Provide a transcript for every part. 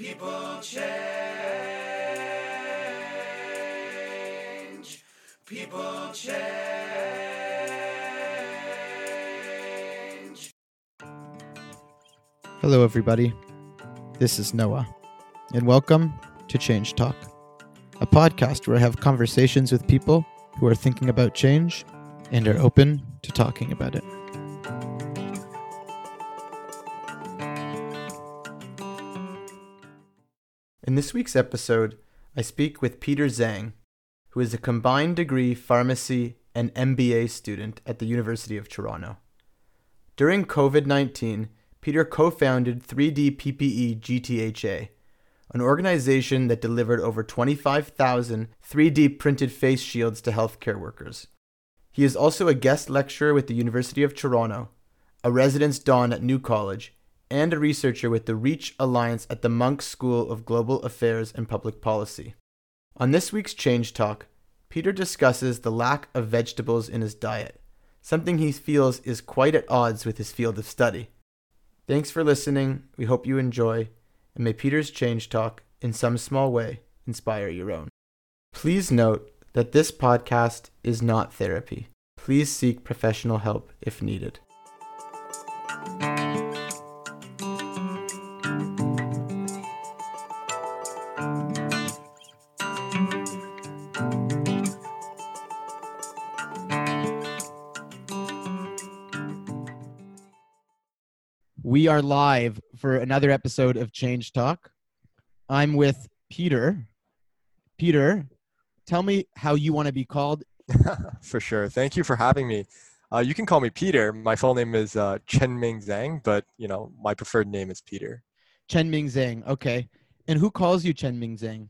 People change. People change. Hello, everybody. This is Noah, and welcome to Change Talk, a podcast where I have conversations with people who are thinking about change and are open to talking about it. This week's episode, I speak with Peter Zhang, who is a combined degree pharmacy and MBA student at the University of Toronto. During COVID 19, Peter co founded 3D PPE GTHA, an organization that delivered over 25,000 3D printed face shields to healthcare workers. He is also a guest lecturer with the University of Toronto, a residence don at New College, and a researcher with the REACH Alliance at the Munk School of Global Affairs and Public Policy. On this week's Change Talk, Peter discusses the lack of vegetables in his diet, something he feels is quite at odds with his field of study. Thanks for listening. We hope you enjoy, and may Peter's Change Talk, in some small way, inspire your own. Please note that this podcast is not therapy. Please seek professional help if needed. We are live for another episode of Change Talk. I'm with Peter. Peter, tell me how you want to be called. for sure. Thank you for having me. Uh, you can call me Peter. My full name is uh, Chen Ming Zhang, but you know my preferred name is Peter. Chen Ming Zhang. Okay. And who calls you Chen Ming Zhang?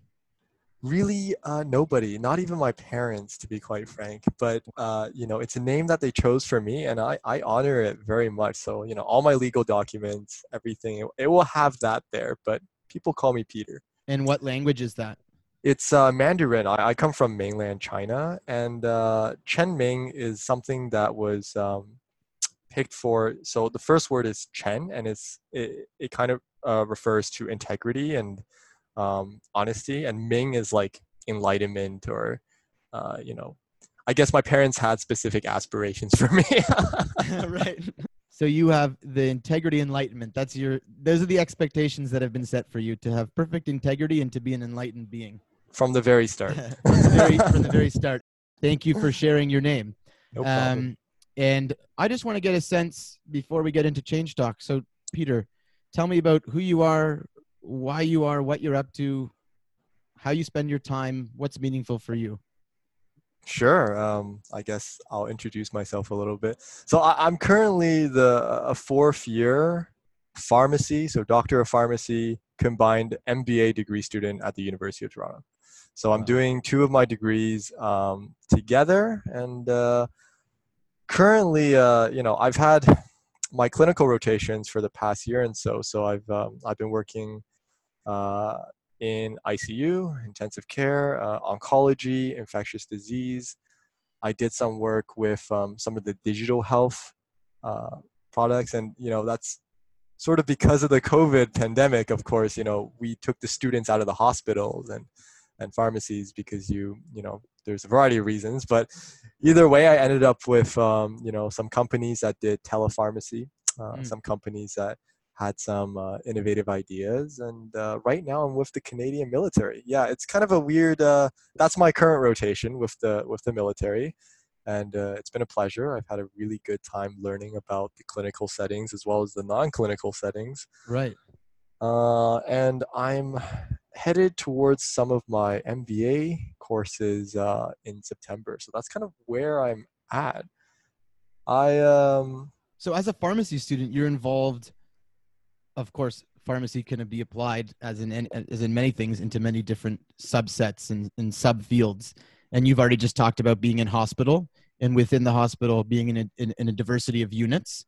Really, uh, nobody. Not even my parents, to be quite frank. But uh, you know, it's a name that they chose for me, and I, I honor it very much. So you know, all my legal documents, everything, it, it will have that there. But people call me Peter. And what language is that? It's uh, Mandarin. I, I come from mainland China, and uh, Chen Ming is something that was um, picked for. So the first word is Chen, and it's it, it kind of uh, refers to integrity and um, honesty, and Ming is like enlightenment or uh, you know. I guess my parents had specific aspirations for me. right. So you have the integrity enlightenment. That's your those are the expectations that have been set for you to have perfect integrity and to be an enlightened being. from the very start. from, the very, from the very start. Thank you for sharing your name. No problem. Um, and I just want to get a sense before we get into change talk. So, Peter, tell me about who you are, why you are, what you're up to, how you spend your time, what's meaningful for you. Sure. Um, I guess I'll introduce myself a little bit. So I, I'm currently the a fourth year pharmacy, so doctor of pharmacy combined MBA degree student at the University of Toronto. So I'm doing two of my degrees um, together, and uh, currently, uh, you know, I've had my clinical rotations for the past year and so. So I've um, I've been working in ICU, intensive care, uh, oncology, infectious disease. I did some work with um, some of the digital health uh, products, and you know that's sort of because of the COVID pandemic. Of course, you know we took the students out of the hospitals and and pharmacies because you you know there's a variety of reasons, but either way, I ended up with um, you know some companies that did telepharmacy, uh, Mm. some companies that had some uh, innovative ideas, and uh, right now I'm with the Canadian military. Yeah, it's kind of a weird. Uh, that's my current rotation with the with the military, and uh, it's been a pleasure. I've had a really good time learning about the clinical settings as well as the non-clinical settings, Right. uh, and I'm headed towards some of my MBA courses uh, in September. So that's kind of where I'm at. I um So, as a pharmacy student, you're involved. Of course, pharmacy can be applied as in as in many things into many different subsets and, and subfields. And you've already just talked about being in hospital, and within the hospital, being in a, in, in a diversity of units.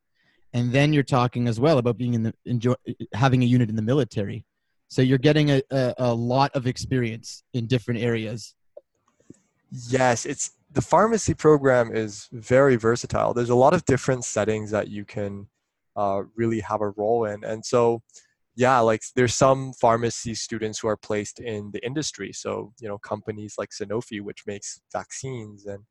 And then you're talking as well about being in the enjoy, having a unit in the military. So you're getting a, a, a lot of experience in different areas. Yes, it's the pharmacy program is very versatile. There's a lot of different settings that you can uh, really have a role in, and so yeah, like there's some pharmacy students who are placed in the industry. So you know, companies like Sanofi, which makes vaccines, and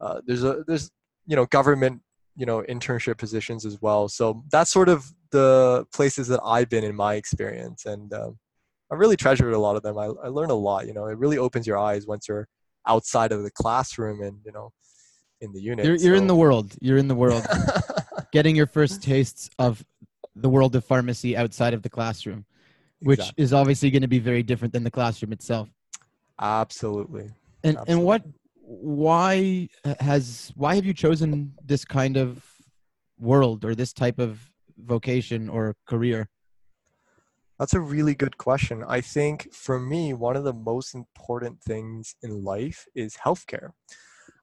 uh, there's a there's you know government you know internship positions as well. So that's sort of the places that I've been in my experience, and um, I really treasured a lot of them. I, I learned a lot. You know, it really opens your eyes once you're outside of the classroom and you know in the unit. You're, you're so. in the world. You're in the world, getting your first tastes of the world of pharmacy outside of the classroom, which exactly. is obviously going to be very different than the classroom itself. Absolutely. And Absolutely. and what why has why have you chosen this kind of world or this type of vocation or career? That's a really good question. I think for me, one of the most important things in life is healthcare.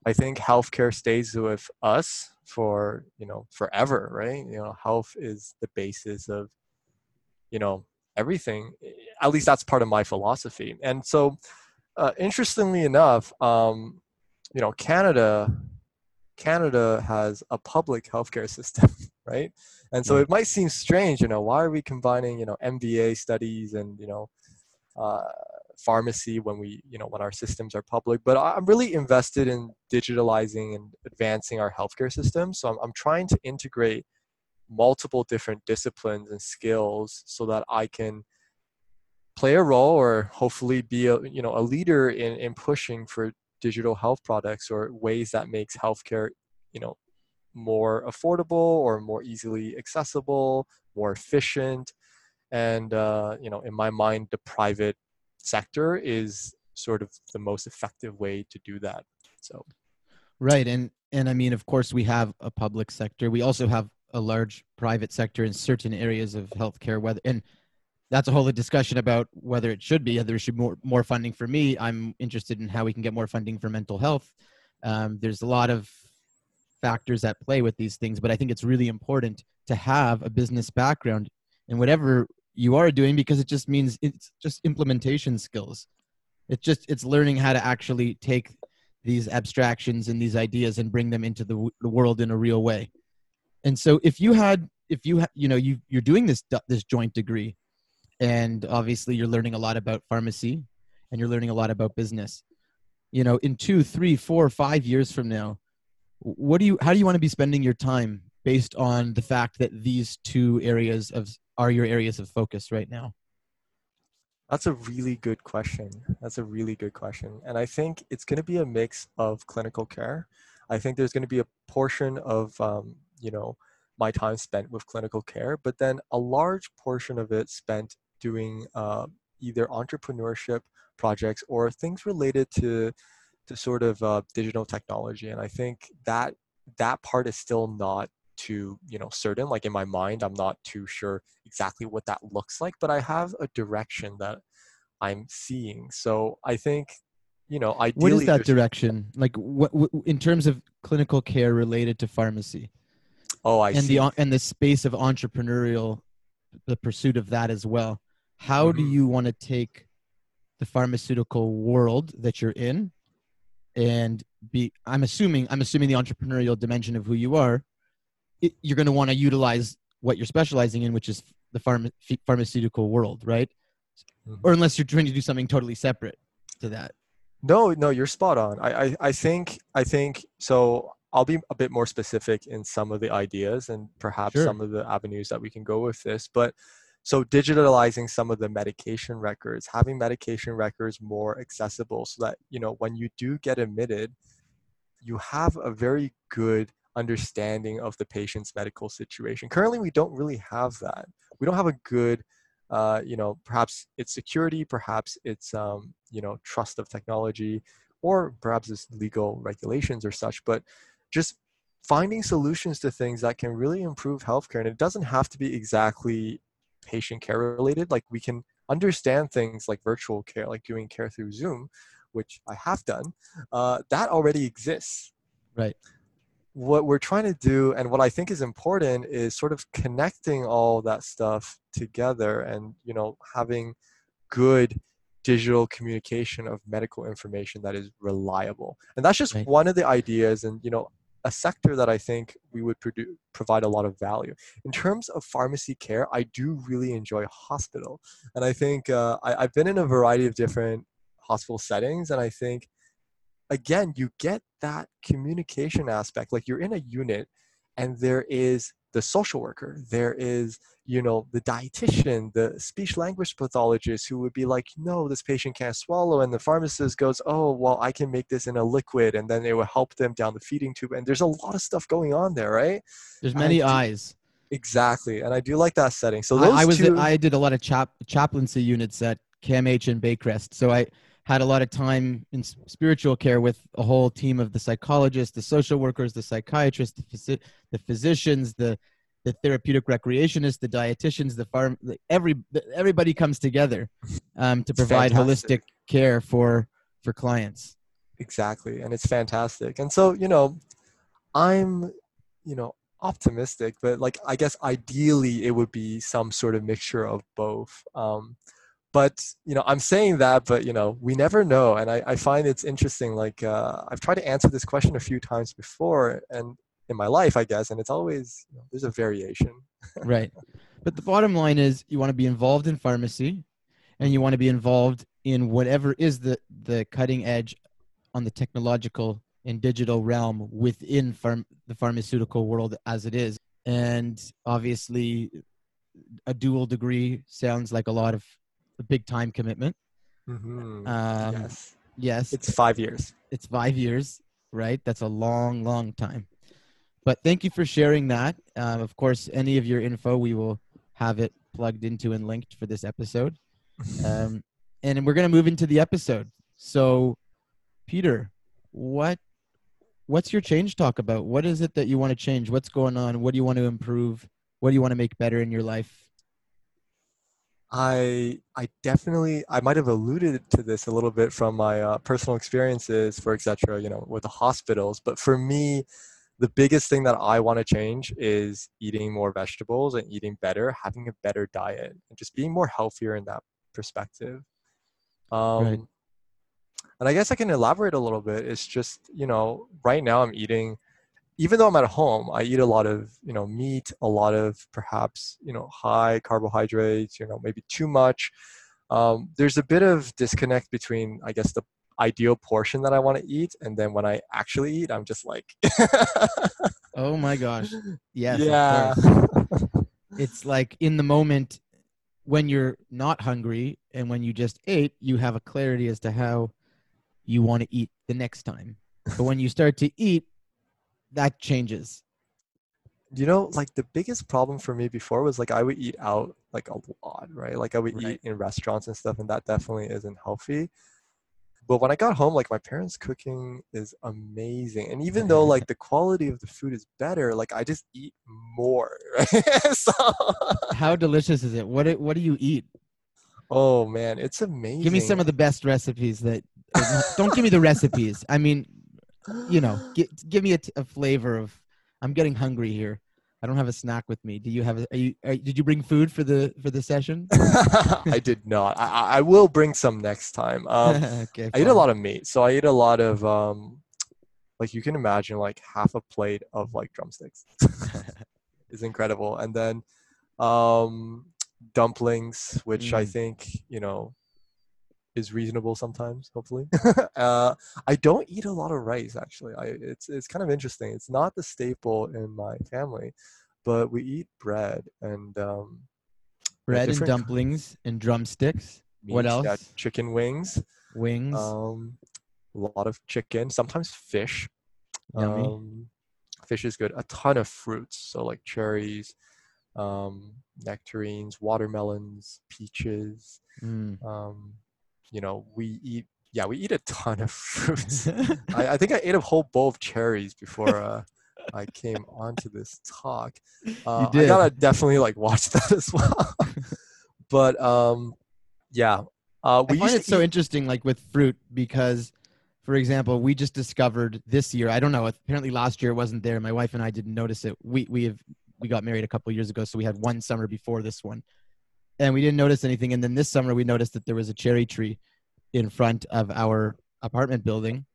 I think healthcare stays with us for you know forever right? You know health is the basis of you know everything at least that's part of my philosophy. And so uh, interestingly enough um, you know canada canada has a public healthcare system right? And so it might seem strange you know why are we combining you know mba studies and you know uh, pharmacy when we you know when our systems are public but i'm really invested in digitalizing and advancing our healthcare system. So i'm, I'm trying to integrate multiple different disciplines and skills so that i can play a role or hopefully be a you know a leader in in pushing for digital health products or ways that makes healthcare you know more affordable or more easily accessible more efficient and uh, you know in my mind the private sector is sort of the most effective way to do that so. Right and and i mean of course we have a public sector. We also have a large private sector in certain areas of healthcare whether and that's a whole discussion about whether it should be whether there should be more, more funding for me. I'm interested in how we can get more funding for mental health. Um, there's a lot of factors at play with these things but i think it's really important to have a business background in whatever you are doing because it just means it's just implementation skills. It's just it's learning how to actually take these abstractions and these ideas and bring them into the, the world in a real way. And so if you had if you ha- you know you you're doing this this joint degree and obviously you're learning a lot about pharmacy and you're learning a lot about business you know in two three four five years from now what do you how do you want to be spending your time based on the fact that these two areas of are your areas of focus right now? That's a really good question. That's a really good question. And I think it's going to be a mix of clinical care. I think there's going to be a portion of, um, you know, my time spent with clinical care, but then a large portion of it spent doing uh, either entrepreneurship projects or things related to, to sort of uh, digital technology. And I think that that part is still not too you know certain like in my mind i'm not too sure exactly what that looks like but i have a direction that i'm seeing so i think you know ideally what is that direction like what, what, in terms of clinical care related to pharmacy oh i and see. the and the space of entrepreneurial the pursuit of that as well how mm-hmm. do you want to take the pharmaceutical world that you're in and be i'm assuming i'm assuming the entrepreneurial dimension of who you are it, you're going to want to utilize what you're specializing in, which is the pharma, pharmaceutical world, right? Mm-hmm. Or unless you're trying to do something totally separate to that. No, no, you're spot on. I, I, I think, I think so. I'll be a bit more specific in some of the ideas and perhaps sure. some of the avenues that we can go with this. But so digitalizing some of the medication records, having medication records more accessible so that, you know, when you do get admitted, you have a very good understanding of the patient's medical situation. Currently, we don't really have that. We don't have a good, uh, you know, perhaps it's security, perhaps it's, um, you know, trust of technology, or perhaps it's legal regulations or such. But just finding solutions to things that can really improve healthcare, and it doesn't have to be exactly patient care related. Like we can understand things like virtual care, like doing care through Zoom, which I have done. Uh, that already exists. Right what we're trying to do and what i think is important is sort of connecting all that stuff together and you know having good digital communication of medical information that is reliable and that's just right. one of the ideas and you know a sector that I think we would produ- provide a lot of value. In terms of pharmacy care, I do really enjoy hospital. And I think uh, I, I've been in a variety of different hospital settings, and I think, again, you get that communication aspect. Like you're in a unit, and there is the social worker there is you know the dietitian the speech language pathologist who would be like no this patient can't swallow and the pharmacist goes oh well i can make this in a liquid and then it will help them down the feeding tube and there's a lot of stuff going on there right there's many eyes exactly and i do like that setting so I, I, was two, i did a lot of chap chaplaincy units at camh and baycrest so i had a lot of time in spiritual care with a whole team of the psychologists, the social workers, the psychiatrists, the, phys- the physicians, the the therapeutic recreationists, the dietitians, the farm. Every everybody comes together um, to provide holistic care for for clients. Exactly, and it's fantastic. And so you know, I'm you know optimistic, but like I guess ideally it would be some sort of mixture of both. Um, but you know i'm saying that but you know we never know and i, I find it's interesting like uh, i've tried to answer this question a few times before and in my life i guess and it's always you know, there's a variation. Right. But the bottom line is you want to be involved in pharmacy and you want to be involved in whatever is the the cutting edge on the technological and digital realm within farm, the pharmaceutical world as it is. And obviously a dual degree sounds like a lot of a big time commitment. Mm-hmm. Um, yes. Yes. It's five years. It's five years, right? That's a long, long time. But thank you for sharing that. Uh, of course, any of your info, we will have it plugged into and linked for this episode. Um, and we're going to move into the episode. So, Peter, what what's your change talk about? What is it that you want to change? What's going on? What do you want to improve? What do you want to make better in your life? I I definitely I might have alluded to this a little bit from my uh, personal experiences for etc. You know, with the hospitals, but for me, the biggest thing that I want to change is eating more vegetables and eating better, having a better diet, and just being more healthier in that perspective. Um, right. And I guess I can elaborate a little bit. It's just you know, right now I'm eating even though I'm at home, I eat a lot of you know meat, a lot of perhaps you know high carbohydrates, you know maybe too much. Um, there's a bit of disconnect between I guess the ideal portion that I want to eat and then when I actually eat, I'm just like. oh my gosh! Yes. Yeah. it's like in the moment when you're not hungry and when you just ate, you have a clarity as to how you want to eat the next time. But when you start to eat, that changes. You know like the biggest problem for me before was like i would eat out like a lot right? Like i would right. eat in restaurants and stuff and that definitely isn't healthy. But when i got home like my parents cooking is amazing and even though like the quality of the food is better like i just eat more right? so how delicious is it? What do, what do you eat? Oh man it's amazing give me some of the best recipes that uh, don't give me the recipes. I mean you know, give, give me a, t- a flavor of. I'm getting hungry here. I don't have a snack with me. Do you have? A, are you? Are, did you bring food for the for the session? I did not. I, I will bring some next time. Um, okay, I eat a lot of meat, so I eat a lot of um, like you can imagine, like half a plate of like drumsticks is incredible, and then um, dumplings, which mm. I think you know is reasonable sometimes hopefully. Uh, i don't eat a lot of rice actually. I, it's, it's kind of interesting. It's not the staple in my family but we eat bread and um, bread and dumplings and drumsticks. Meat, what else yeah, chicken wings wings. um, a lot of chicken sometimes fish. Yummy. Um, fish is good. A ton of fruits so like cherries um, nectarines watermelons peaches mm. um, you know, we eat yeah, we eat a ton of fruits. I, I, think I ate a whole bowl of cherries before uh, I came onto this talk. Uh, I gotta definitely like watch that as well. but um, yeah, uh, we I find it so interesting, like with fruit, because, for example, we just discovered this year. I don't know. Apparently, last year it wasn't there. My wife and I didn't notice it. We we have we got married a couple years ago, so we had one summer before this one, and we didn't notice anything. And then this summer we noticed that there was a cherry tree in front of our apartment building.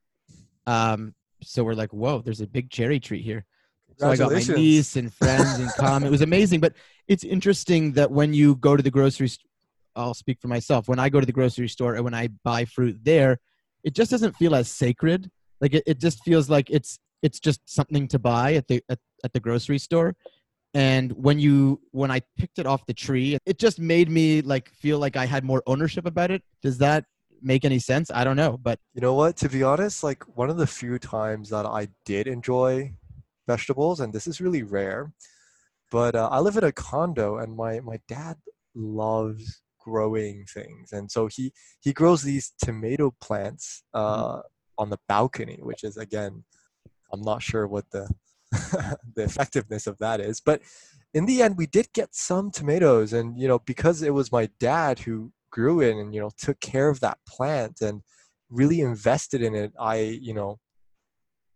Um, So we're like, whoa, there's a big cherry tree here. So I got my niece and friends and come. It was amazing. But it's interesting that when you go to the grocery store, I'll speak for myself. When I go to the grocery store and when I buy fruit there, it just doesn't feel as sacred. Like it, it just feels like it's it's just something to buy at the at, at the grocery store. And when you when I picked it off the tree, it just made me like feel like I had more ownership about it. Does that make any sense? I don't know, but You know what? To be honest, like one of the few times that I did enjoy vegetables, and this is really rare, but uh, I live in a condo, and my my dad loves growing things, and so he he grows these tomato plants uh, on the balcony, which is again, I'm not sure what the the effectiveness of that is, but in the end, we did get some tomatoes, and you know because it was my dad who grew it and you know took care of that plant and really invested in it i you know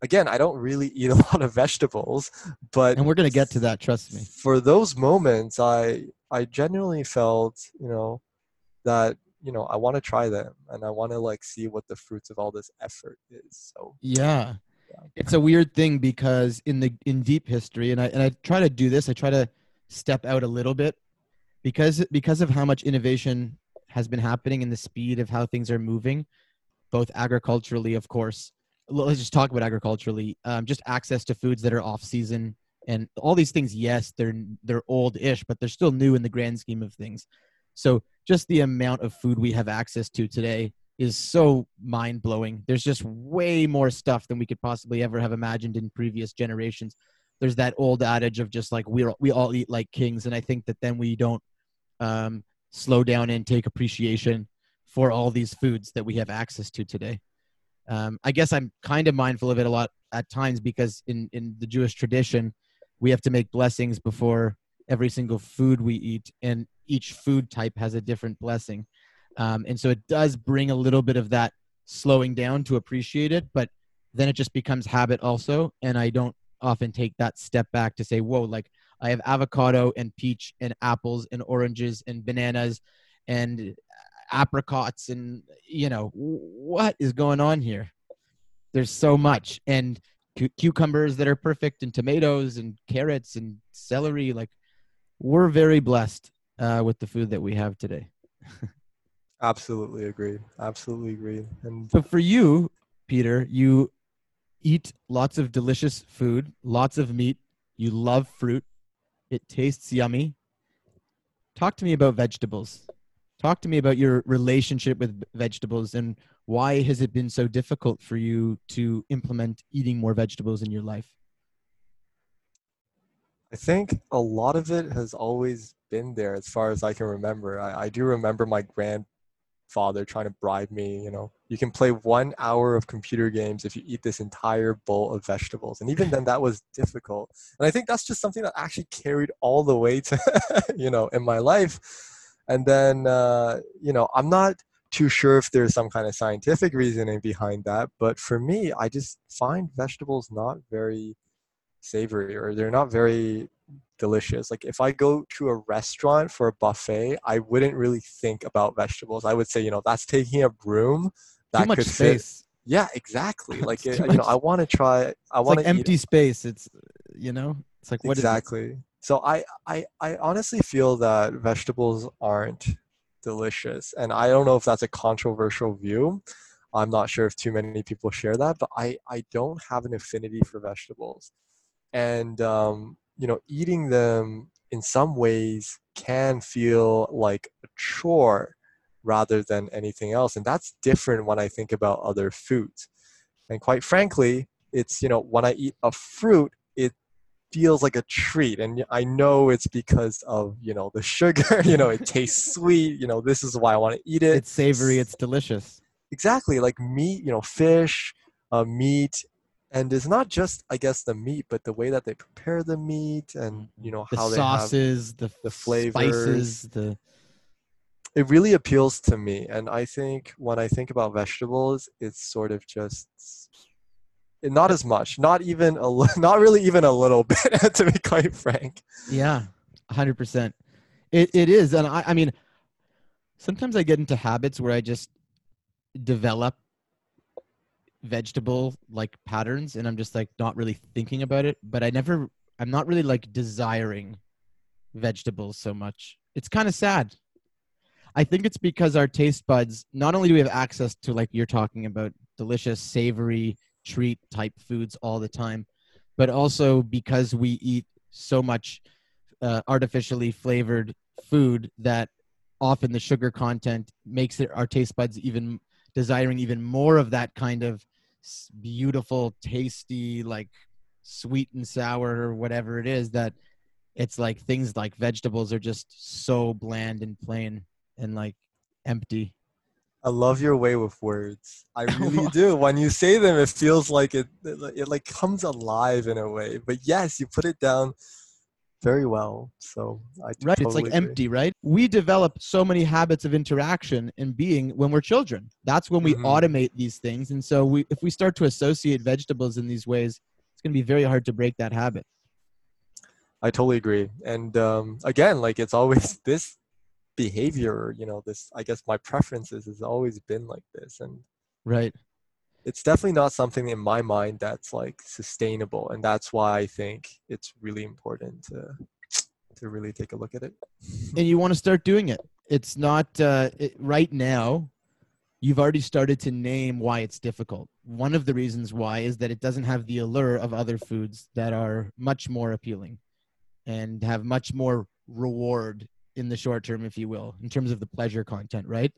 again i don't really eat a lot of vegetables but and we're gonna get to that. Trust me. for those moments i i genuinely felt you know that you know i want to try them and i want to like see what the fruits of all this effort is so Yeah. It's a weird thing because in the in deep history and I and I try to do this, I try to step out a little bit because because of how much innovation has been happening and the speed of how things are moving, both agriculturally, of course. Let's just talk about agriculturally. Um, just access to foods that are off season and all these things. Yes, they're they're old-ish, but they're still new in the grand scheme of things. So just the amount of food we have access to today is so mind blowing. There's just way more stuff than we could possibly ever have imagined in previous generations. There's that old adage of just like we we all eat like kings, and I think that then we don't um, slow down and take appreciation for all these foods that we have access to today. Um, I guess I'm kind of mindful of it a lot at times because in in the Jewish tradition, we have to make blessings before every single food we eat, and each food type has a different blessing. Um, and so it does bring a little bit of that slowing down to appreciate it, but then it just becomes habit also. And I don't often take that step back to say, whoa, like I have avocado and peach and apples and oranges and bananas and apricots and, you know, what is going on here? There's so much. And cu- cucumbers that are perfect and tomatoes and carrots and celery. Like we're very blessed uh, with the food that we have today. absolutely agreed absolutely agreed and So for you, Peter, you eat lots of delicious food, lots of meat. You love fruit. It tastes yummy. Talk to me about vegetables. Talk to me about your relationship with vegetables and why has it been so difficult for you to implement eating more vegetables in your life? I think a lot of it has always been there as far as I can remember. I, I do remember my grandfather trying to bribe me, you know, you can play one hour of computer games if you eat this entire bowl of vegetables. And even then, that was difficult. And I think that's just something that actually carried all the way to, you know, in my life. And then, uh, you know, I'm not too sure if there's some kind of scientific reasoning behind that. But for me, I just find vegetables not very savory or they're not very delicious. Like if I go to a restaurant for a buffet, I wouldn't really think about vegetables. I would say, you know, that's taking up room that Too much could fit. space. Yeah, exactly. Like uh, you know, I want to try. I want like to empty space. It's you know, it's like what is it? exactly. So I, I, I honestly feel that vegetables aren't delicious, and I don't know if that's a controversial view. I'm not sure if too many people share that, but I, I don't have an affinity for vegetables, and um, you know, eating them in some ways can feel like a chore rather than anything else, and that's different when I think about other foods. And quite frankly, it's you know when I eat a fruit, it feels like a treat and i know it's because of you know the sugar you know it tastes sweet you know this is why i want to eat it It's savory. It's delicious. exactly like meat you know fish uh, meat and it's not just i guess the meat but the way that they prepare the meat and you know The how they have sauces, the, the spices, flavors. the it really appeals to me and i think when i think about vegetables it's sort of just not as much not even a not really even a little bit to be quite frank Yeah, hundred percent. It it is, and I I mean, sometimes I get into habits where I just develop vegetable like patterns and I'm just like not really thinking about it, but I never I'm not really like desiring vegetables so much. It's kind of sad. I think it's because our taste buds not only do we have access to like you're talking about delicious savory treat type foods all the time, but also because we eat so much uh, artificially flavored food that often the sugar content makes it our taste buds even desiring even more of that kind of beautiful tasty like sweet and sour or whatever it is that it's like things like vegetables are just so bland and plain and like empty I love your way with words. I really do. When you say them, it feels like it, it, it like comes alive in a way. But yes, you put it down very well. So I right it's like agree. empty right we develop so many habits of interaction and being when we're children that's when we Mhm. automate these things and so we if we start to associate vegetables in these ways it's going to be very hard to break that habit I totally agree. And um, again, like it's always this behavior, you know, this, I guess my preferences has always been like this. And right it's definitely not something in my mind that's like sustainable. And that's why I think it's really important to, to really take a look at it. and you want to start doing it it's not uh, it, right now you've already started to name why it's difficult one of the reasons why is that it doesn't have the allure of other foods that are much more appealing and have much more reward in the short term if you will in terms of the pleasure content right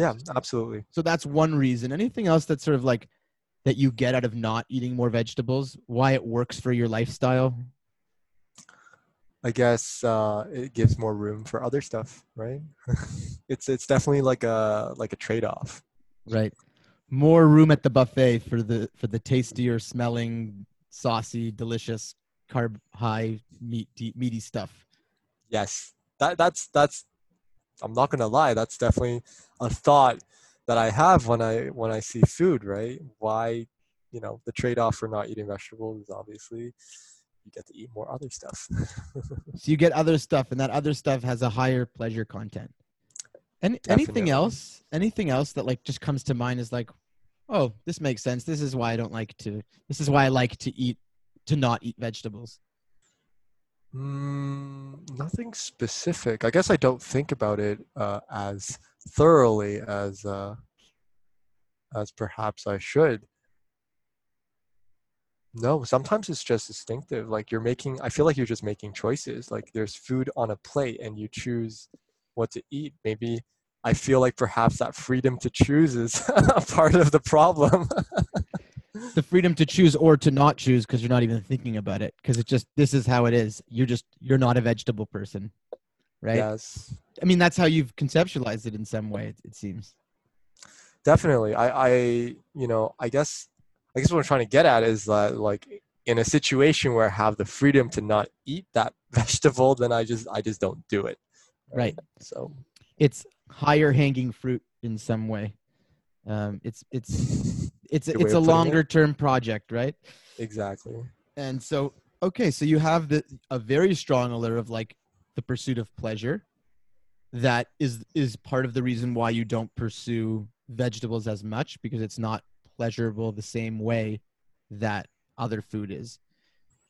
Yeah, absolutely. so that's one reason anything else that's sort of like that you get out of not eating more vegetables why it works for your lifestyle I guess uh, it gives more room for other stuff, right? it's it's definitely like a like a trade off. Right. More room at the buffet for the for the tastier smelling, saucy, delicious, carb high, meat meaty stuff. Yes, that that's that's. I'm not gonna lie. That's definitely a thought that I have when I when I see food. Right? Why, you know, the trade off for not eating vegetables is obviously you get to eat more other stuff. So you get other stuff, and that other stuff has a higher pleasure content. And anything else? Anything else that like just comes to mind is like, oh, this makes sense. This is why I don't like to. This is why I like to eat to not eat vegetables. Mm, nothing specific. I guess I don't think about it uh, as thoroughly as uh, as perhaps I should. No, sometimes it's just instinctive. Like you're making, I feel like you're just making choices. Like there's food on a plate and you choose what to eat. Maybe I feel like perhaps that freedom to choose is a part of the problem. The freedom to choose or to not choose because you're not even thinking about it because it's just this is how it is. You're just you're not a vegetable person, right? Yes. I mean, that's how you've conceptualized it in some way. It, it seems. definitely i i you know i guess i guess what i'm trying to get at is that like in a situation where i have the freedom to not eat that vegetable then i just i just don't do it Right. so It's higher hanging fruit in some way. Um, it's it's it's Good it's a putting it. longer term project, right? exactly And so, okay, so you have the a very strong allure of like the pursuit of pleasure. That is is part of the reason why you don't pursue vegetables as much because it's not pleasurable the same way that other food is.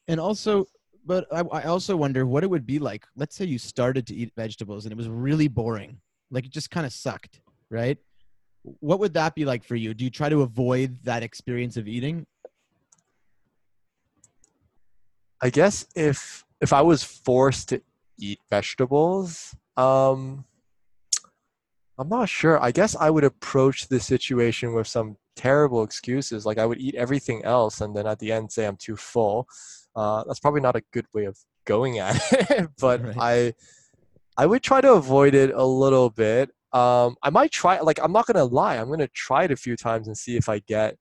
And also, but I, I also wonder what it would be like. Let's say you started to eat vegetables and it was really boring, like it just kind of sucked, right? What would that be like for you? Do you try to avoid that experience of eating? i guess if if i was forced to eat vegetables um i'm not sure i guess i would approach the situation with some terrible excuses like i would eat everything else and then at the end say i'm too full uh, that's probably not a good way of going at it but Right. i i would try to avoid it a little bit um i might try like i'm not gonna lie i'm gonna try it a few times and see if i get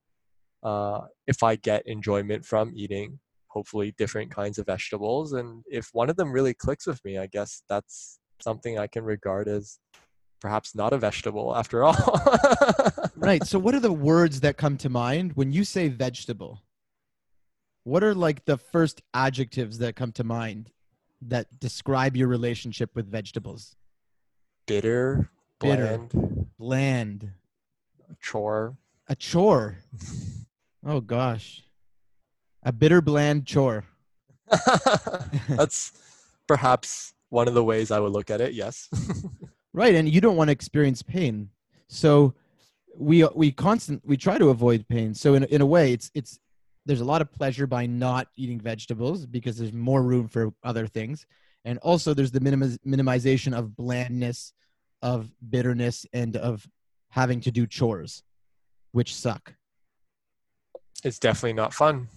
uh if i get enjoyment from eating hopefully different kinds of vegetables and if one of them really clicks with me i guess that's something i can regard as perhaps not a vegetable after all right. So, what are the words that come to mind when you say vegetable? What are like the first adjectives that come to mind that describe your relationship with vegetables? bitter Bitter. bland Bland, chore A chore. Oh gosh. A bitter bland chore. That's perhaps one of the ways I would look at it. Yes. right, and you don't want to experience pain. So we we constant we try to avoid pain. So in in a way it's it's there's a lot of pleasure by not eating vegetables because there's more room for other things. And also there's the minimiz- minimization of blandness, of bitterness and of having to do chores which suck. It's definitely not fun.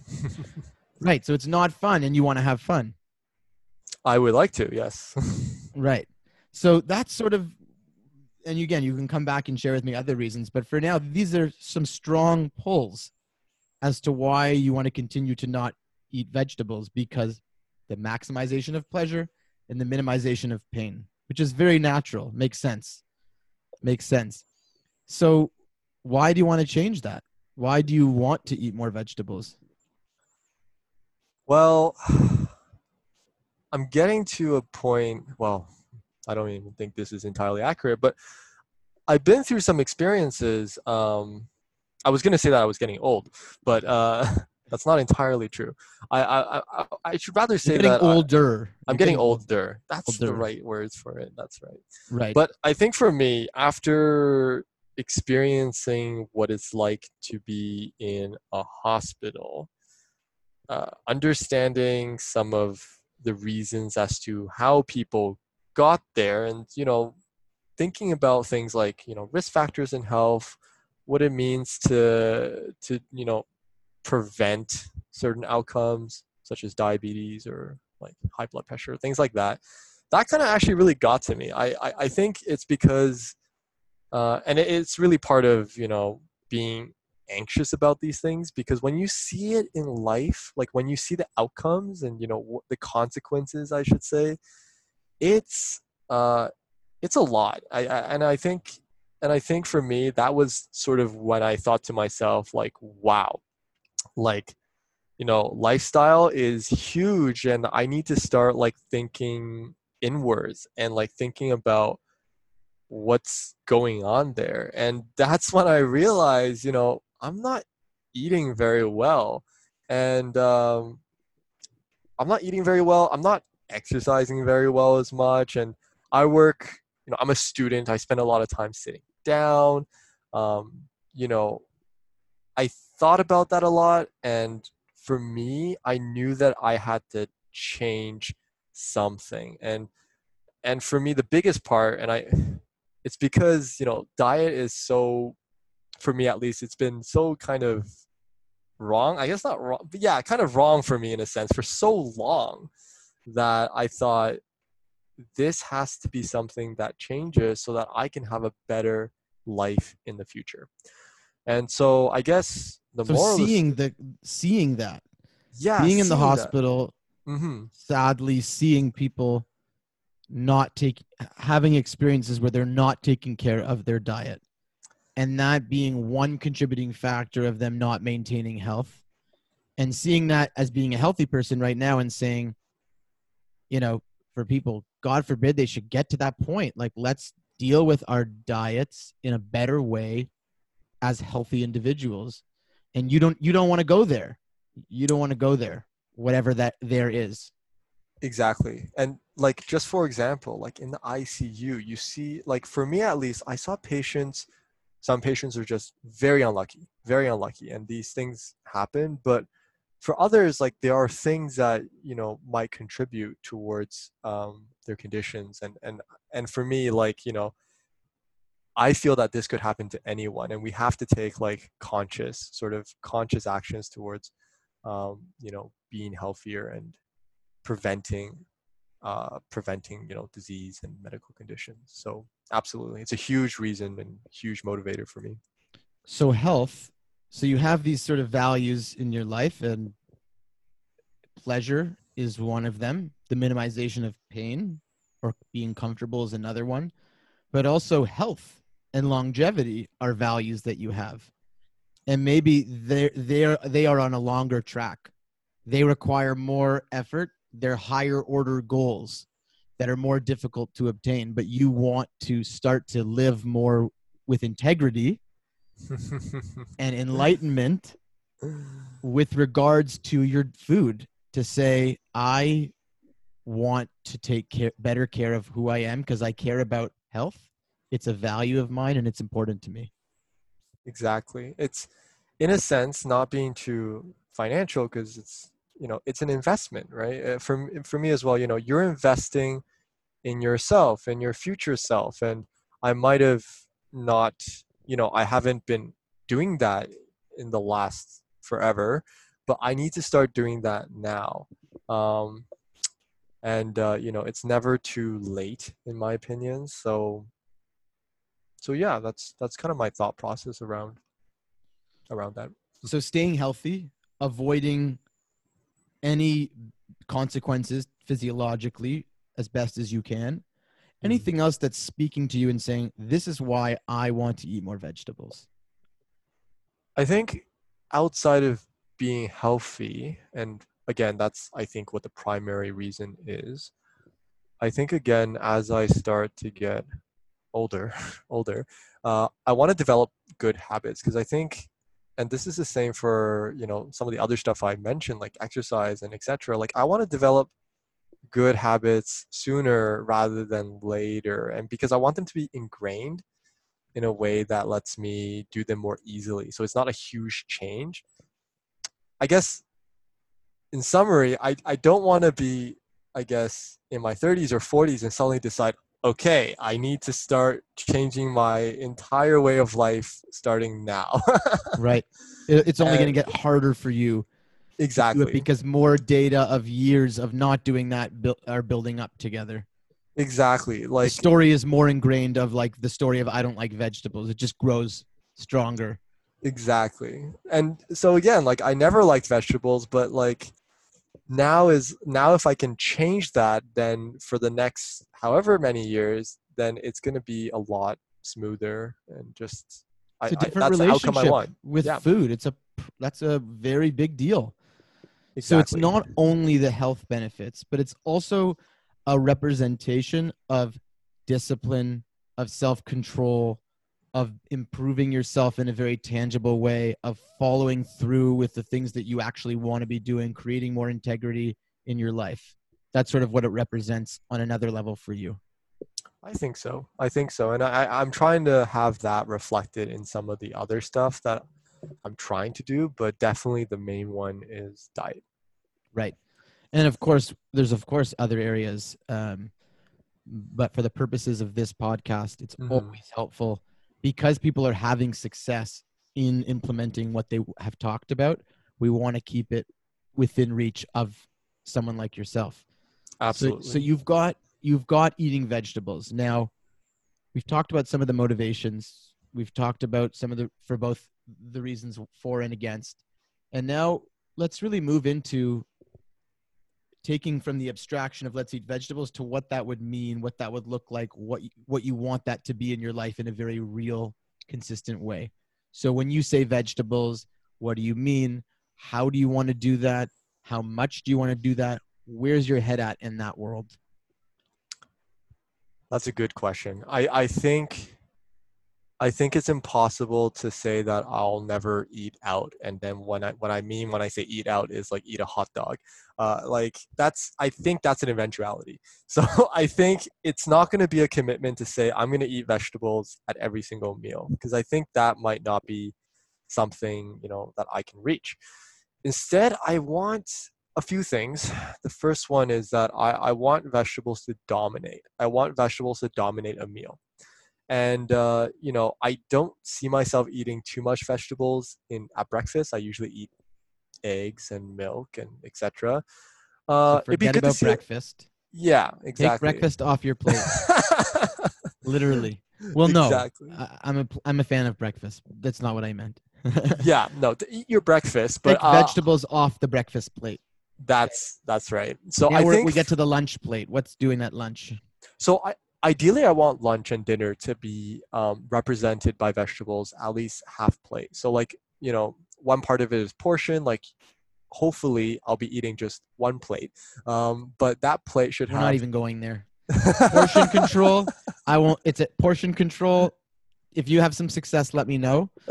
right. So it's not fun and you want to have fun. I would like to, yes. right. So that's sort of, and again, you can come back and share with me other reasons, but for now, these are some strong pulls as to why you want to continue to not eat vegetables because the maximization of pleasure and the minimization of pain, which is very natural, makes sense. Makes sense. So, why do you want to change that? Why do you want to eat more vegetables? Well, I'm getting to a point, well, I don't even think this is entirely accurate, but I've been through some experiences. Um, I was going to say that I was getting old, but uh, that's not entirely true. I I, I, I should rather say that older. I, am getting, getting, older. That's older. the right words for it. That's right. Right. But I think for me, after experiencing what it's like to be in a hospital, uh, understanding some of the reasons as to how people got there, and you know, thinking about things like you know risk factors in health, what it means to to you know prevent certain outcomes such as diabetes or like high blood pressure, things like that. That kind of actually really got to me. I, I, I think it's because uh, and it's really part of you know being anxious about these things because when you see it in life like when you see the outcomes and you know the consequences i should say it's uh it's a lot I, I and i think and i think for me that was sort of when i thought to myself like wow like you know lifestyle is huge and i need to start like thinking inwards and like thinking about what's going on there. And that's when i realized you know i'm not eating very well. And um, i'm not eating very well. I'm not exercising very well as much. And i work you know i'm a student. I spend a lot of time sitting down. Um, you know i thought about that a lot and for me i knew that i had to change something. And and for me the biggest part and i it's because you know diet is so for me at least it's been so kind of wrong. I guess not wrong but yeah kind of wrong for me in a sense for so long that i thought this has to be something that changes so that i can have a better life in the future. And so i guess the so seeing the seeing that yeah being in the hospital mm-hmm. sadly seeing people not taking having experiences where they're not taking care of their diet and that being one contributing factor of them not maintaining health and seeing that as being a healthy person right now and saying you know for people god forbid they should get to that point. Like let's deal with our diets in a better way as healthy individuals and you don't you don't want to go there you don't want to go there whatever that there is Exactly. And like just for example, like in the ICU, you see like for me at least, I saw patients some patients are just very unlucky, very unlucky and these things happen, but for others like there are things that, you know, might contribute towards um, their conditions and and and for me like, you know, I feel that this could happen to anyone and we have to take like conscious sort of conscious actions towards um, you know, being healthier and preventing uh, preventing you know disease and medical conditions. So absolutely. It's a huge reason and huge motivator for me. So health so you have these sort of values in your life and pleasure is one of them the minimization of pain or being comfortable is another one but also health and longevity are values that you have. And maybe they're, they're they are on a longer track. They require more effort. They're higher order goals that are more difficult to obtain but you want to start to live more with integrity and enlightenment with regards to your food to say i want to take care better care of who i am because i care about health it's a value of mine and it's important to me. Exactly. It's in a sense not being too financial because it's you know it's an investment right? Uh, for, for me as well you know you're investing in yourself and your future self and i might have not you know i haven't been doing that in the last forever but i need to start doing that now. Um, and uh, you know it's never too late in my opinion. So so yeah that's that's kind of my thought process around around that so staying healthy avoiding any consequences physiologically as best as you can Mm-hmm. anything else that's speaking to you and saying this is why i want to eat more vegetables I think outside of being healthy, and again, that's I think what the primary reason is. I think again, as I start to get older, older, uh, I want to develop good habits because I think, and this is the same for you know some of the other stuff I mentioned, like exercise and etc. Like I want to develop good habits sooner rather than later, and because I want them to be ingrained in a way that lets me do them more easily. So it's not a huge change. I guess in summary, I, I don't want to be, I guess, in my 30s or 40s and suddenly decide, okay, I need to start changing my entire way of life starting now. right It- it's only going to get harder for you exactly. because more data of years of not doing that are building up together exactly. Like the story is more ingrained of like the story of i don't like vegetables it just grows stronger Exactly. And so again, like I never liked vegetables, but like now is now if I can change that, then for the next however many years, then it's gonna be a lot smoother and just I, it's a I- different the outcome I relationship want. with Yeah. food it's a that's a very big deal So it's not only the health benefits, but it's also a representation of discipline, of self control, of improving yourself in a very tangible way, of following through with the things that you actually want to be doing, creating more integrity in your life. That's sort of what it represents on another level for you. I think so. I think so. And I, I'm trying to have that reflected in some of the other stuff that I'm trying to do, but definitely the main one is diet. Right. And of course, there's of course other areas. Um, but for the purposes of this podcast, it's Mhm. always helpful because people are having success in implementing what they have talked about. We want to keep it within reach of someone like yourself. Absolutely. So, so you've got you've got eating vegetables. Now, we've talked about some of the motivations. We've talked about some of the for both the reasons for and against. And now let's really move into taking from the abstraction of let's eat vegetables to what that would mean, what that would look like, what what you want that to be in your life in a very real, consistent way. So when you say vegetables, what do you mean? How do you want to do that? How much do you want to do that? Where's your head at in that world? That's a good question. I, I think I think it's impossible to say that I'll never eat out. And then when I what I mean when I say eat out is like eat a hot dog. Uh, like that's I think that's an eventuality. So I think it's not going to be a commitment to say I'm going to eat vegetables at every single meal because I think that might not be something you know that I can reach. Instead, I want a few things. The first one is that I, I want vegetables to dominate. I want vegetables to dominate a meal. And uh, you know, I don't see myself eating too much vegetables in at breakfast. I usually eat eggs and milk and etc. Uh, So it'd be forget about breakfast. Yeah, exactly Take breakfast off your plate. Literally. Well, no. Exactly. I, I'm a I'm a fan of breakfast. That's not what I meant. yeah, no, to eat your breakfast, but Take uh, vegetables off the breakfast plate. that's that's right. So now I think we get to the lunch plate. What's doing at lunch? So I, ideally, I want lunch and dinner to be um, represented by vegetables at least half plate. So like you know, one part of it is portion. Like hopefully, I'll be eating just one plate. Um, but that plate should We're have not even going there. Portion control. I won't. It's a portion control. if you have some success, let me know.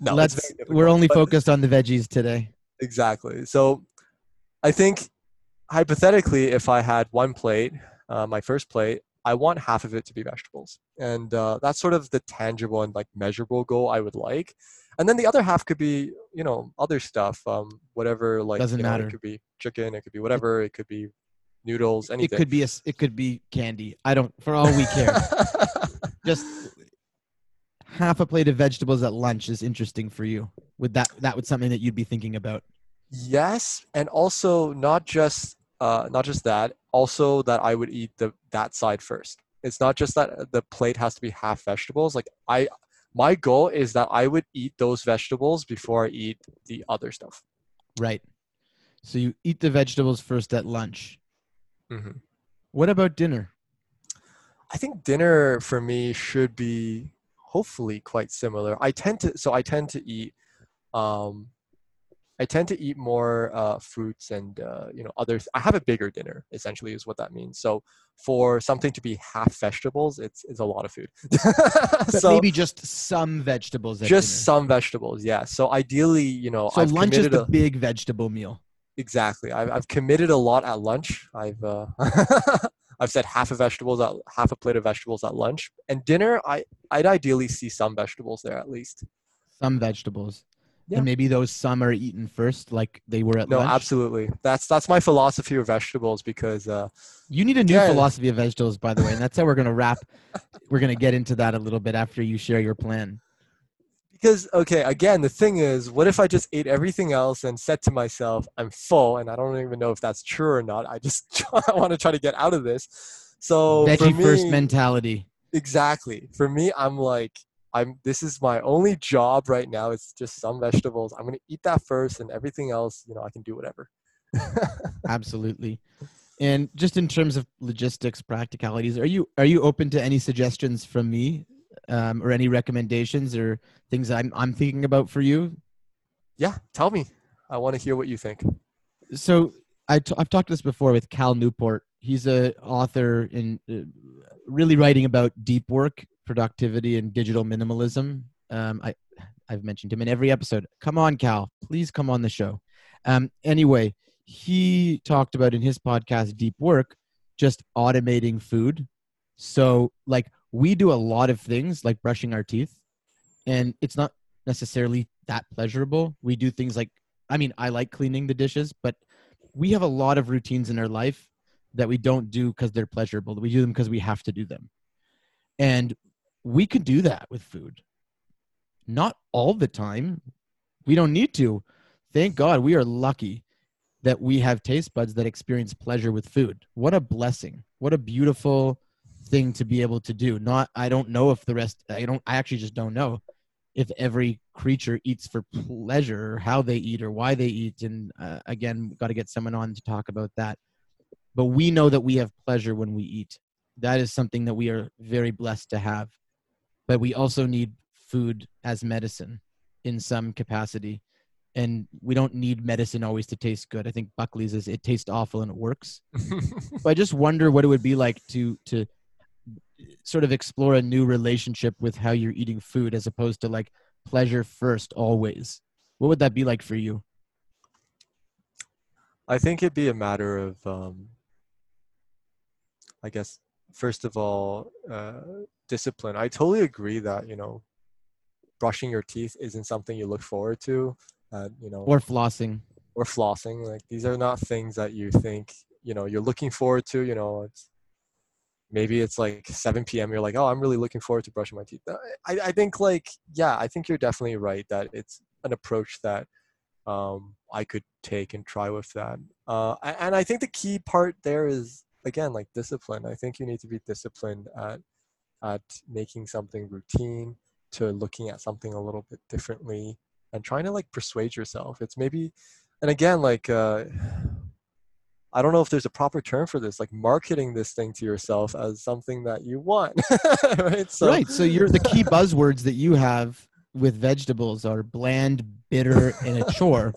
no, Let's. We're only but- focused on the veggies today. Exactly. So I think hypothetically, if I had one plate, uh, my first plate, I want half of it to be vegetables. And uh, that's sort of the tangible and like measurable goal I would like. And then the other half could be, you know, other stuff, um, whatever, like, Doesn't you know, matter. It could be chicken, it could be whatever, it could be noodles, anything. It could be a. It could be candy. I don't. For all we care, just half a plate of vegetables at lunch is interesting for you. Would that that would something that you'd be thinking about? Yes, and also not just uh, not just that, also that I would eat the that side first. It's not just that the plate has to be half vegetables. Like I, my goal is that I would eat those vegetables before I eat the other stuff. Right. So you eat the vegetables first at lunch. hmm What about dinner? I think dinner for me should be hopefully quite similar. I tend to so I tend to eat um I tend to eat more uh, fruits and uh, you know other. I have a bigger dinner essentially is what that means. So for something to be half vegetables, it's it's a lot of food. So maybe just some vegetables just dinner. some vegetables, yeah. So ideally, you know, So I've lunch is the a- big vegetable meal. exactly. I've I've committed a lot at lunch. I've uh, I've said half a vegetables at half a plate of vegetables at lunch and dinner. I I'd ideally see some vegetables there at least. Some vegetables. Yeah. And maybe those some are eaten first, like they were at last. No, lunch. absolutely. That's that's my philosophy of vegetables because uh, You need a new Yeah. philosophy of vegetables, by the way, and that's how we're gonna wrap. we're gonna get into that a little bit after you share your plan. because okay again the thing is what if i just ate everything else and said to myself i'm full and i don't even know if that's true or not i just i want to try to get out of this so for Veggie first mentality. exactly for me i'm like i'm this is my only job right now it's just some vegetables i'm going to eat that first and everything else you know i can do whatever Absolutely. And just in terms of logistics, practicalities, are you are you open to any suggestions from me, um, or any recommendations or things I'm I'm thinking about for you? yeah tell me i want to hear what you think so I t- I've talked this before with Cal Newport. He's a author in uh, really writing about deep work, productivity, and digital minimalism. Um, I I've mentioned him in every episode. Come on, Cal, please come on the show. Um, anyway, he talked about in his podcast Deep Work just automating food. So like we do a lot of things like brushing our teeth, and it's not necessarily that pleasurable. We do things like I mean, I like cleaning the dishes, but we have a lot of routines in our life that we don't do because they're pleasurable. We do them because we have to do them. And we could do that with food. Not all the time. We don't need to. Thank God we are lucky that we have taste buds that experience pleasure with food. What a blessing. What a beautiful thing to be able to do. Not I don't know if the rest I don't I actually just don't know if every creature eats for pleasure how they eat or why they eat and uh, again got to get someone on to talk about that but we know that we have pleasure when we eat that is something that we are very blessed to have but we also need food as medicine in some capacity. And we don't need medicine always to taste good. I think buckley's is it tastes awful and it works. But i just wonder what it would be like to to sort of explore a new relationship with how you're eating food as opposed to like pleasure first always. What would that be like for you? I think it'd be a matter of, um, I guess, first of all, uh, discipline. I totally agree that you know, brushing your teeth isn't something you look forward to, uh, you know, or flossing or flossing. Like these are not things that you think you know you're looking forward to. You know, it's maybe it's like 7 p.m. You're like, oh, I'm really looking forward to brushing my teeth. I I think like yeah, I think you're definitely right that it's an approach that um, I could take and try with that. Uh, and I think the key part there is again like discipline. I think you need to be disciplined at at making something routine to looking at something a little bit differently and trying to like persuade yourself. It's maybe and again like uh, I don't know if there's a proper term for this, like marketing this thing to yourself as something that you want, right? So, right so you're the key buzzwords that you have with vegetables are bland bitter and a chore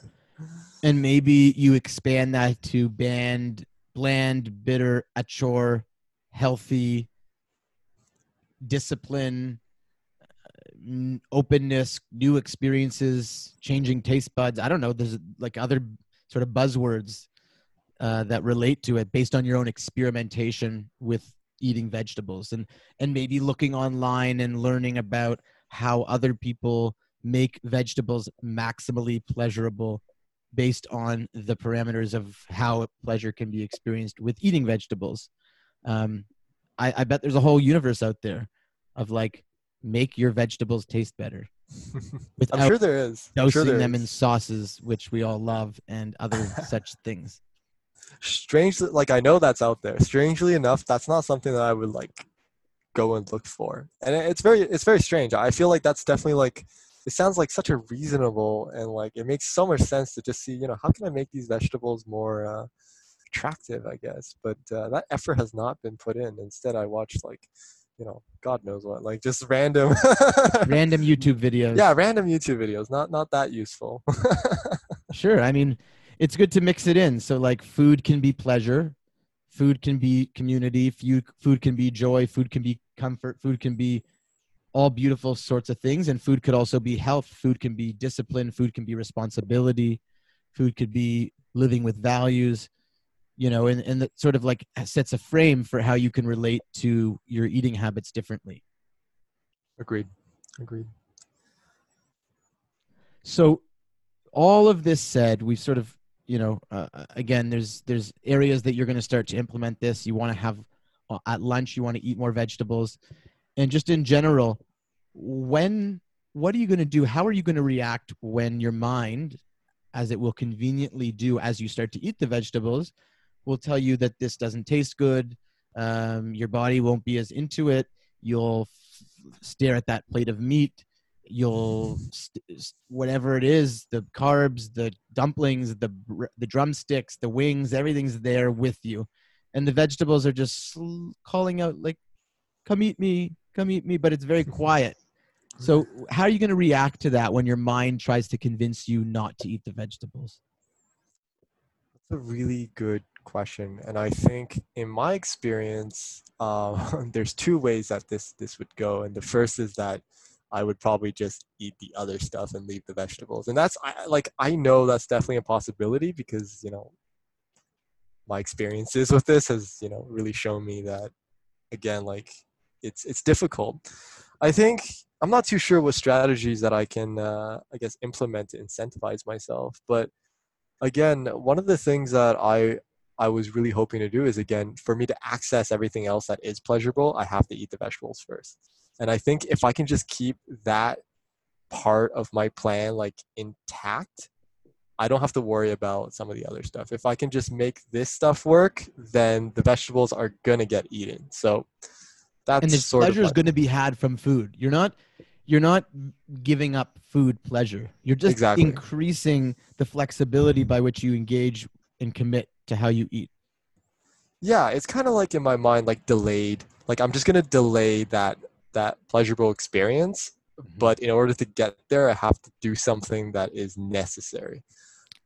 and maybe you expand that to bland bland bitter a chore healthy discipline, uh, openness, new experiences, changing taste buds. I don't know. There's like other sort of buzzwords uh, that relate to it based on your own experimentation with eating vegetables and and maybe looking online and learning about how other people make vegetables maximally pleasurable based on the parameters of how pleasure can be experienced with eating vegetables. Um, I, I bet there's a whole universe out there of like make your vegetables taste better. I'm sure there is. I'm dosing sure there them is. in sauces, which we all love, and other such things. strangely like i know that's out there strangely enough that's not something that i would like go and look for and it's very it's very strange i feel like that's definitely like it sounds like such a reasonable and like it makes so much sense to just see you know how can i make these vegetables more uh, attractive i guess but uh, that effort has not been put in instead i watched like you know god knows what like just random Random YouTube videos. yeah random youtube videos not not that useful Sure. I mean, it's good to mix it in. So, like, food can be pleasure, food can be community, food, food can be joy, food can be comfort, food can be all beautiful sorts of things. And food could also be health, food can be discipline, food can be responsibility, food could be living with values, you know, and, and that sort of like sets a frame for how you can relate to your eating habits differently. agreed. Agreed. So all of this said we've sort of you know uh, again there's there's areas that you're going to start to implement this. You want to have uh, at lunch you want to eat more vegetables. And just in general when what are you going to do? How are you going to react when your mind as it will conveniently do as you start to eat the vegetables will tell you that this doesn't taste good. Um, your body won't be as into it. You'll f- stare at that plate of meat. You'll st- s- whatever it is the carbs the dumplings the the drumsticks the wings everything's there with you. And the vegetables are just sl- calling out like come eat me come eat me but it's very quiet. So how are you going to react to that when your mind tries to convince you not to eat the vegetables a really good question, and I think in my experience, um, there's two ways that this this would go. And the first is that I would probably just eat the other stuff and leave the vegetables, and that's I, like I know that's definitely a possibility because you know my experiences with this has you know really shown me that again like it's it's difficult. I think I'm not too sure what strategies that I can uh, I guess implement to incentivize myself, but again one of the things that i i was really hoping to do is again for me to access everything else that is pleasurable i have to eat the vegetables first. And i think if i can just keep that part of my plan like intact i don't have to worry about some of the other stuff. If i can just make this stuff work then the vegetables are gonna get eaten. So that's and sort pleasure is like- going to be had from food. You're not you're not giving up food pleasure you're just Exactly. increasing the flexibility by which you engage and commit to how you eat yeah it's kind of like in my mind like delayed like i'm just gonna delay that that pleasurable experience Mm-hmm. but in order to get there i have to do something that is necessary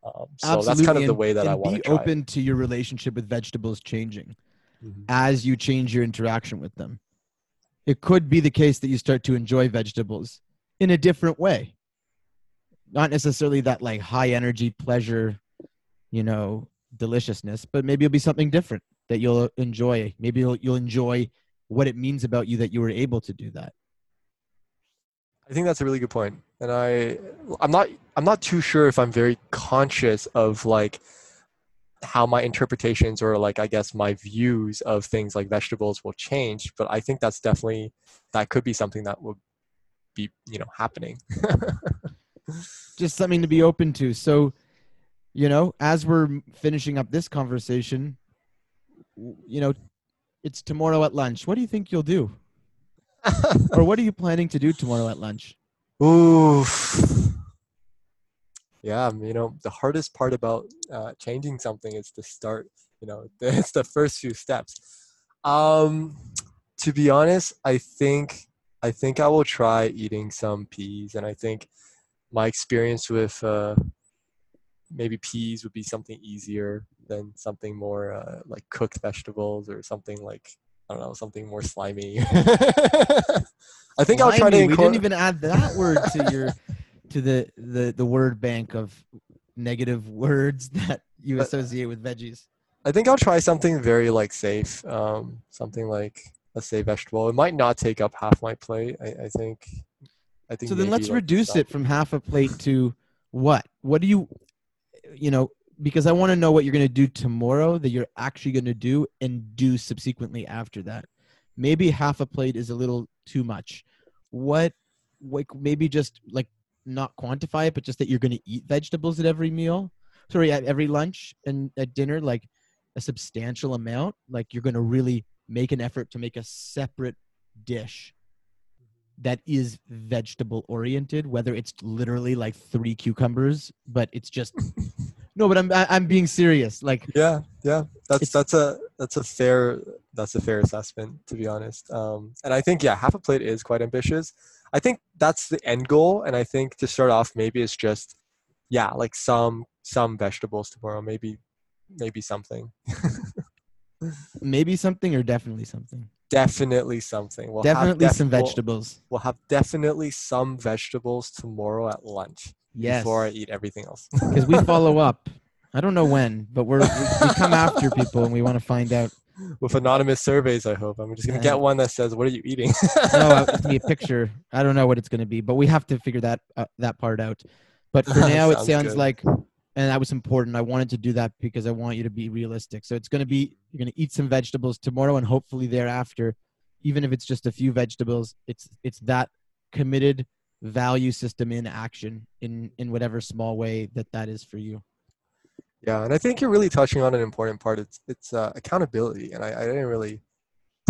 um, so that's kind of the and- way that i want be to try open to your relationship with vegetables changing. Mhm. as you change your interaction with them it could be the case that you start to enjoy vegetables in a different way. Not necessarily that like high energy pleasure you know deliciousness but maybe it'll be something different that you'll enjoy. Maybe you'll, you'll enjoy what it means about you that you were able to do that. I think that's a really good point. And i i'm not i'm not too sure if i'm very conscious of like how my interpretations or like i guess my views of things like vegetables will change but i think that's definitely that could be something that would be you know happening. Just something to be open to. So you know as we're finishing up this conversation you know it's tomorrow at lunch. What do you think you'll do? Or what are you planning to do tomorrow at lunch? Ooh. Yeah, um, you know, the hardest part about uh, changing something is to start, you know, it's the first few steps. Um, to be honest, I think I think I will try eating some peas and I think my experience with uh, maybe peas would be something easier than something more uh, like cooked vegetables or something like I don't know something more slimy. I think I'll try to. Slimy, we didn't even add that word to your to the the the word bank of negative words that you But- associate with veggies. I think I'll try something very like safe. Um, something like let's say vegetable. It might not take up half my plate. I, I think. I think. So then let's like, reduce it from half a plate to what? What do you, you know, because I want to know what you're going to do tomorrow that you're actually going to do and do subsequently after that. Maybe half a plate is a little too much. What, like maybe just like not quantify it, but just that you're going to eat vegetables at every meal. Sorry, at every lunch and at dinner, like a substantial amount. Like you're going to really make an effort to make a separate dish that is vegetable oriented whether it's literally like three cucumbers but it's just no but i'm i'm being serious like Yeah, yeah. That's that's a that's a fair that's a fair assessment to be honest. Um, and I think yeah, half a plate is quite ambitious. I think that's the end goal, and I think to start off, maybe it's just yeah, like some some vegetables tomorrow, maybe maybe something, maybe something or definitely something? Definitely something. We'll have definitely def- some we'll- vegetables. We'll, have definitely some vegetables tomorrow at lunch yes before I eat everything else. because we follow up. I don't know when but we're we, we come after people and we want to find out With anonymous surveys, I hope. I'm just gonna Yeah. get one that says, "What are you eating?" no uh, it's gonna be a picture i don't know what it's going to be but we have to figure that uh, that part out but for now it Sounds sounds good. like and that was important i wanted to do that because i want you to be realistic so it's going to be you're going to eat some vegetables tomorrow and hopefully thereafter even if it's just a few vegetables it's it's that committed value system in action in in whatever small way that that is for you Yeah, and I think you're really touching on an important part. It's it's uh, accountability, and I, I didn't really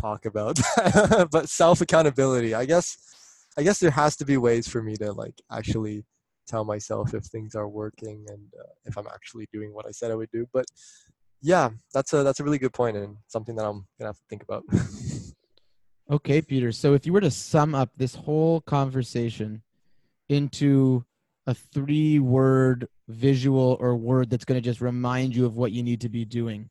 talk about, that, but self accountability. I guess I guess there has to be ways for me to like actually tell myself if things are working and uh, if I'm actually doing what I said I would do. But yeah, that's a that's a really good point and something that I'm gonna have to think about. Okay, Peter. So if you were to sum up this whole conversation into a three word visual or word that's going to just remind you of what you need to be doing,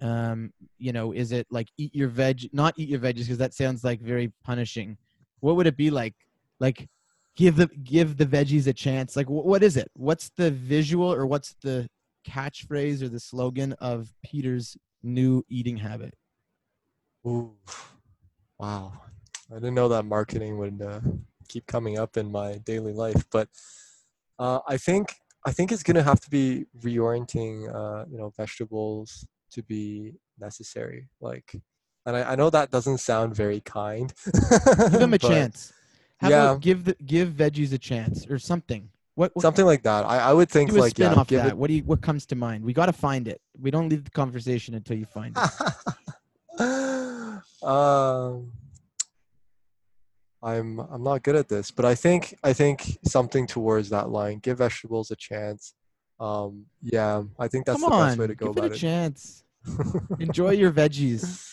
um, you know, is it like eat your veg, not eat your veggies, because that sounds like very punishing. What would it be like? Like give the give the veggies a chance. Like wh- what is it? What's the visual or what's the catchphrase or the slogan of Peter's new eating habit? Ooh, wow. I didn't know that marketing would uh, keep coming up in my daily life, but uh, I think I think it's gonna have to be reorienting, uh, you know, vegetables to be necessary. Like, and I, I know that doesn't sound very kind. give them a but chance. How yeah. give the give veggies a chance or something? What, what Something like that. I, I would think do a like spin yeah, off that? it What do you what comes to mind? We got to find it. We don't leave the conversation until you find it. um, I'm I'm not good at this, but I think I think something towards that line. Give vegetables a chance. Um, yeah, I think that's Come the on, best way to go give about it a it. A chance. Enjoy your veggies.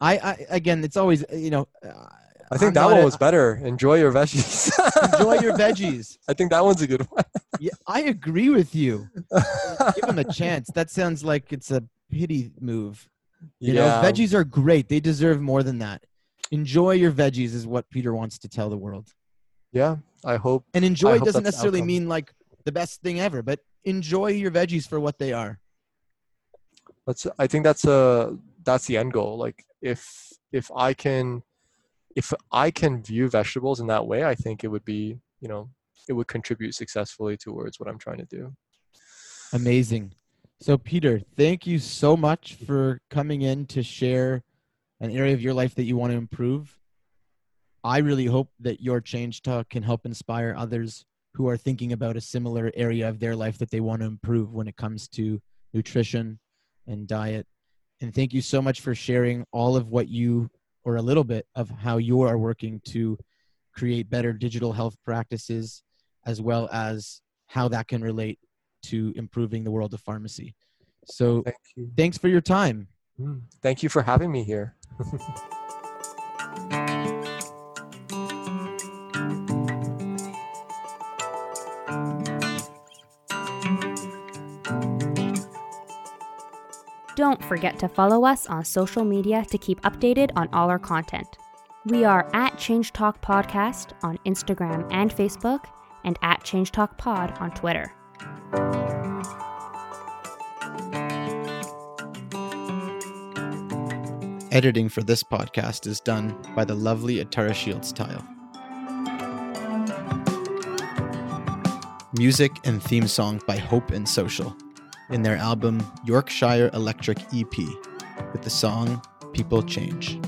I, I again, it's always you know. uh, I think I'm that one a- was better. Enjoy your veggies. Enjoy your veggies. I think that one's a good one. Yeah, I agree with you. Give them a chance. That sounds like it's a pity move. You know, yeah, veggies are great. They deserve more than that. Enjoy your veggies is what Peter wants to tell the world. yeah. I hope. And enjoy hope doesn't necessarily mean like the best thing ever, but enjoy your veggies for what they are. That's. I think that's a. That's the end goal. Like if if I can, if I can view vegetables in that way, I think it would be. You know, it would contribute successfully towards what I'm trying to do. Amazing. So, Peter, thank you so much for coming in to share an area of your life that you want to improve. I really hope that your change talk can help inspire others who are thinking about a similar area of their life that they want to improve when it comes to nutrition and diet. And thank you so much for sharing all of what you, or a little bit of how you are working to create better digital health practices, as well as how that can relate to improving the world of pharmacy. So Thank thanks for your time. Mm, Thank you for having me here. Don't forget to follow us on social media to keep updated on all our content. We are at Change Talk Podcast on Instagram and Facebook, and at Change Talk Pod on Twitter. Editing for this podcast is done by the lovely Atara Shields tile. Music and theme song by Hope and Social in their album Yorkshire Electric EP with the song People Change.